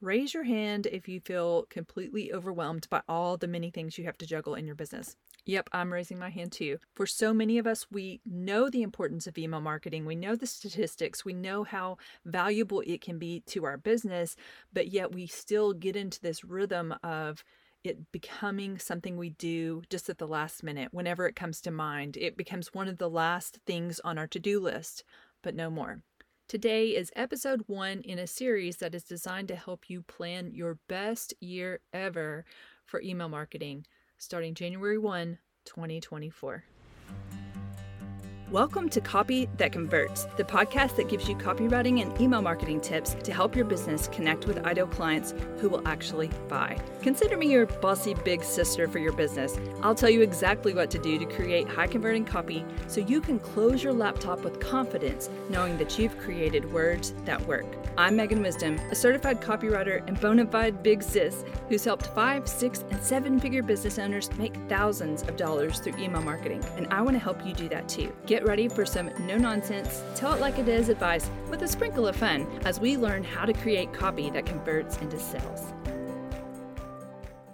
Raise your hand if you feel completely overwhelmed by all the many things you have to juggle in your business. Yep, I'm raising my hand too. For so many of us, we know the importance of email marketing. We know the statistics. We know how valuable it can be to our business, but yet we still get into this rhythm of it becoming something we do just at the last minute, whenever it comes to mind. It becomes one of the last things on our to do list, but no more. Today is episode one in a series that is designed to help you plan your best year ever for email marketing starting January 1, 2024. Welcome to Copy That Converts, the podcast that gives you copywriting and email marketing tips to help your business connect with ideal clients who will actually buy. Consider me your bossy big sister for your business. I'll tell you exactly what to do to create high converting copy so you can close your laptop with confidence knowing that you've created words that work. I'm Megan Wisdom, a certified copywriter and bona fide big sis who's helped five, six, and seven figure business owners make thousands of dollars through email marketing, and I want to help you do that too. Get Get ready for some no nonsense, tell it like it is advice with a sprinkle of fun as we learn how to create copy that converts into sales.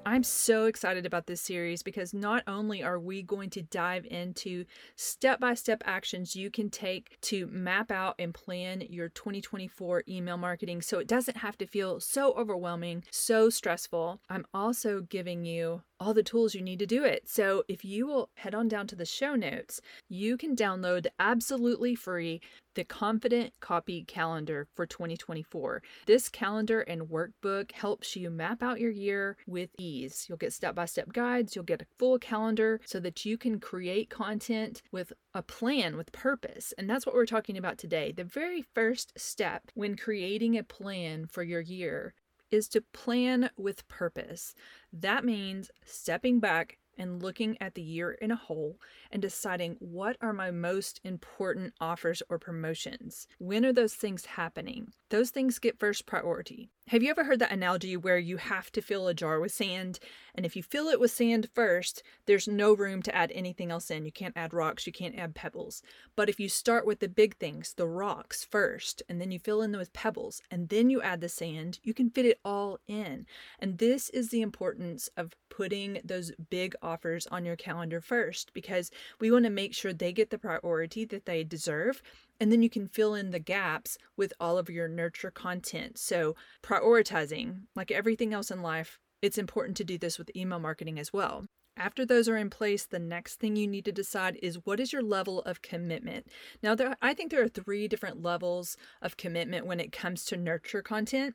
I'm so excited about this series because not only are we going to dive into step by step actions you can take to map out and plan your 2024 email marketing so it doesn't have to feel so overwhelming, so stressful, I'm also giving you all the tools you need to do it. So if you will head on down to the show notes, you can download absolutely free the Confident Copy Calendar for 2024. This calendar and workbook helps you map out your year with ease. You'll get step by step guides, you'll get a full calendar so that you can create content with a plan, with purpose. And that's what we're talking about today. The very first step when creating a plan for your year is to plan with purpose. That means stepping back and looking at the year in a whole and deciding what are my most important offers or promotions. When are those things happening? Those things get first priority. Have you ever heard that analogy where you have to fill a jar with sand? And if you fill it with sand first, there's no room to add anything else in. You can't add rocks, you can't add pebbles. But if you start with the big things, the rocks first, and then you fill in with pebbles, and then you add the sand, you can fit it all in. And this is the importance of putting those big offers on your calendar first because we want to make sure they get the priority that they deserve and then you can fill in the gaps with all of your nurture content. So, prioritizing, like everything else in life, it's important to do this with email marketing as well. After those are in place, the next thing you need to decide is what is your level of commitment. Now, there, I think there are three different levels of commitment when it comes to nurture content.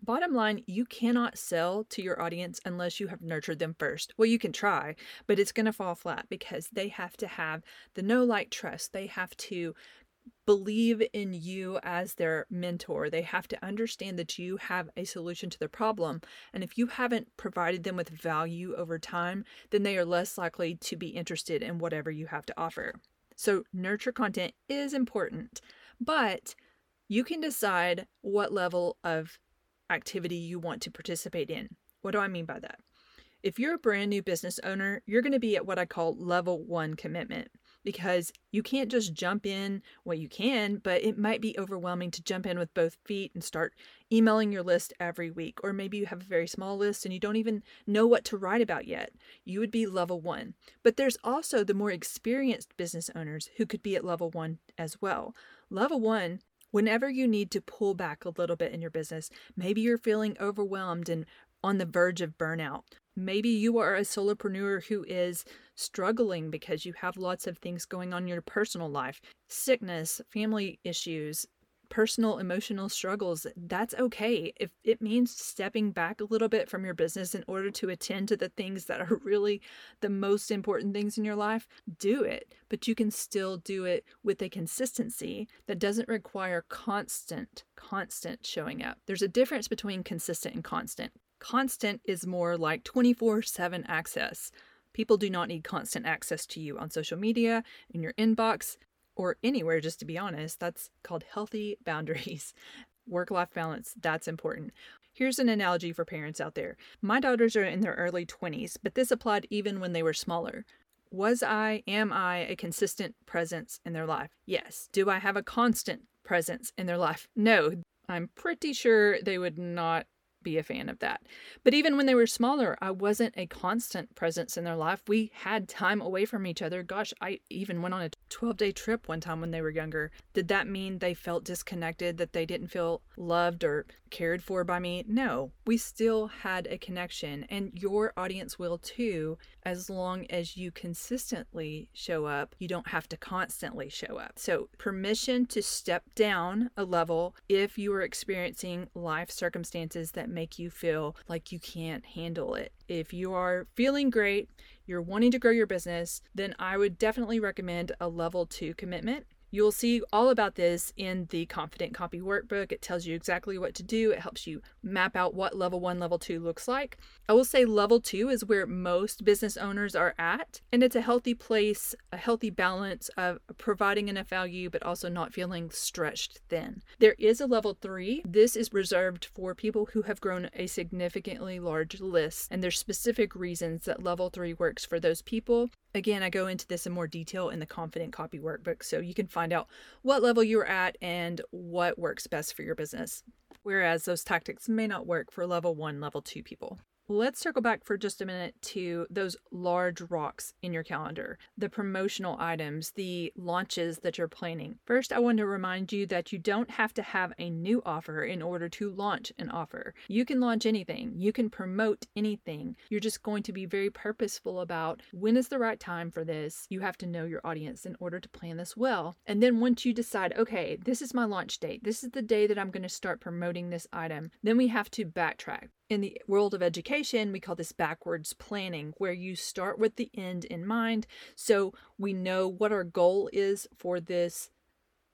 Bottom line, you cannot sell to your audience unless you have nurtured them first. Well, you can try, but it's going to fall flat because they have to have the no like trust. They have to believe in you as their mentor. They have to understand that you have a solution to their problem. And if you haven't provided them with value over time, then they are less likely to be interested in whatever you have to offer. So, nurture content is important, but you can decide what level of activity you want to participate in. What do I mean by that? If you're a brand new business owner, you're going to be at what I call level one commitment because you can't just jump in. Well, you can, but it might be overwhelming to jump in with both feet and start emailing your list every week. Or maybe you have a very small list and you don't even know what to write about yet. You would be level one. But there's also the more experienced business owners who could be at level one as well. Level one Whenever you need to pull back a little bit in your business, maybe you're feeling overwhelmed and on the verge of burnout. Maybe you are a solopreneur who is struggling because you have lots of things going on in your personal life sickness, family issues, personal emotional struggles, that's okay. If it means stepping back a little bit from your business in order to attend to the things that are really the most important things in your life, do it. But you can still do it with a consistency that doesn't require constant, constant showing up. There's a difference between consistent and constant. Constant is more like 24 7 access. People do not need constant access to you on social media, in your inbox, or anywhere, just to be honest. That's called healthy boundaries. Work life balance, that's important. Here's an analogy for parents out there. My daughters are in their early 20s, but this applied even when they were smaller. Was I, am I a consistent presence in their life? Yes. Do I have a constant presence in their life? No. I'm pretty sure they would not be a fan of that. But even when they were smaller, I wasn't a constant presence in their life. We had time away from each other. Gosh, I even went on a 12 day trip one time when they were younger. Did that mean they felt disconnected, that they didn't feel loved or cared for by me? No, we still had a connection, and your audience will too, as long as you consistently show up. You don't have to constantly show up. So, permission to step down a level if you are experiencing life circumstances that make you feel like you can't handle it. If you are feeling great, you're wanting to grow your business, then I would definitely recommend a level two commitment. You'll see all about this in the Confident Copy Workbook. It tells you exactly what to do. It helps you map out what level one, level two looks like. I will say level two is where most business owners are at, and it's a healthy place, a healthy balance of providing enough value, but also not feeling stretched thin. There is a level three. This is reserved for people who have grown a significantly large list, and there's specific reasons that level three works for those people. Again, I go into this in more detail in the Confident Copy Workbook, so you can find out what level you're at and what works best for your business. Whereas those tactics may not work for level one, level two people. Let's circle back for just a minute to those large rocks in your calendar, the promotional items, the launches that you're planning. First, I want to remind you that you don't have to have a new offer in order to launch an offer. You can launch anything, you can promote anything. You're just going to be very purposeful about when is the right time for this. You have to know your audience in order to plan this well. And then once you decide, okay, this is my launch date, this is the day that I'm going to start promoting this item, then we have to backtrack. In the world of education, we call this backwards planning, where you start with the end in mind. So we know what our goal is for this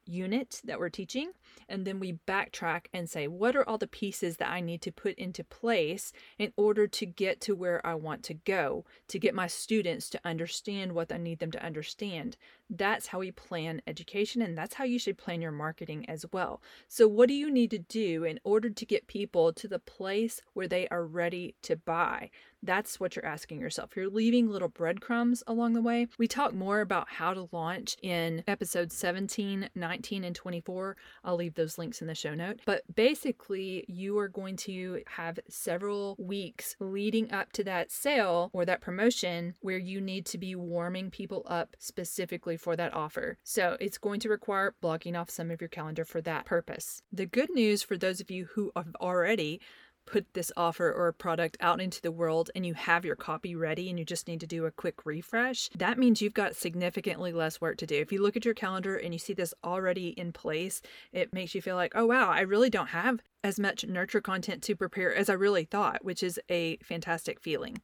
unit that we're teaching and then we backtrack and say what are all the pieces that I need to put into place in order to get to where I want to go to get my students to understand what I need them to understand that's how we plan education and that's how you should plan your marketing as well so what do you need to do in order to get people to the place where they are ready to buy that's what you're asking yourself. You're leaving little breadcrumbs along the way. We talk more about how to launch in episodes 17, 19, and 24. I'll leave those links in the show note. But basically, you are going to have several weeks leading up to that sale or that promotion where you need to be warming people up specifically for that offer. So it's going to require blocking off some of your calendar for that purpose. The good news for those of you who have already put this offer or product out into the world and you have your copy ready and you just need to do a quick refresh, that means you've got significantly less work to do. If you look at your calendar and you see this already in place, it makes you feel like, oh, wow, I really don't have as much nurture content to prepare as I really thought, which is a fantastic feeling.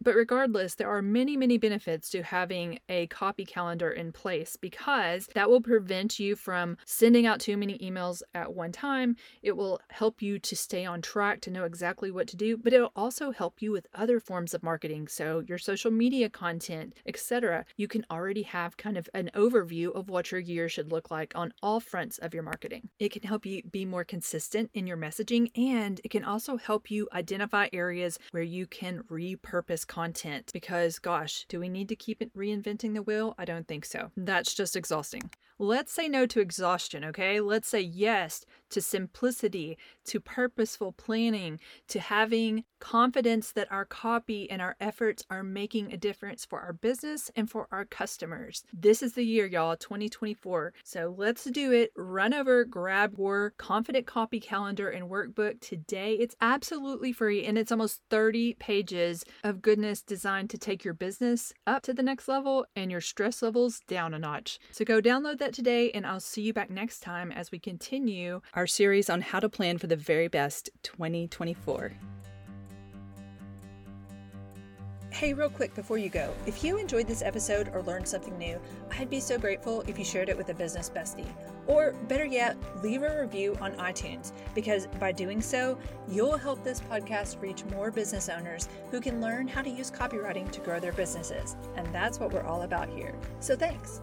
But regardless, there are many, many benefits to having a copy calendar in place because that will prevent you from sending out too many emails at one time. It will help you to stay on track to know exactly what to do, but it'll also help you with other forms of marketing. So, your social media content, etc. You can already have kind of an overview of what your year should look like on all fronts of your marketing. It can help you be more consistent in your messaging and it can also help you identify areas where you can repurpose content because, gosh, do we need to keep it reinventing the wheel? I don't think so. That's just exhausting. Let's say no to exhaustion, okay? Let's say yes to simplicity, to purposeful planning, to having confidence that our copy and our efforts are making a difference for our business and for our customers. This is the year, y'all, 2024. So let's do it. Run over, grab your confident copy calendar and workbook today. It's absolutely free and it's almost 30 pages of goodness designed to take your business up to the next level and your stress levels down a notch. So go download that today and I'll see you back next time as we continue our series on how to plan for the very best 2024. Hey, real quick before you go, if you enjoyed this episode or learned something new, I'd be so grateful if you shared it with a business bestie. Or better yet, leave a review on iTunes, because by doing so, you'll help this podcast reach more business owners who can learn how to use copywriting to grow their businesses. And that's what we're all about here. So thanks.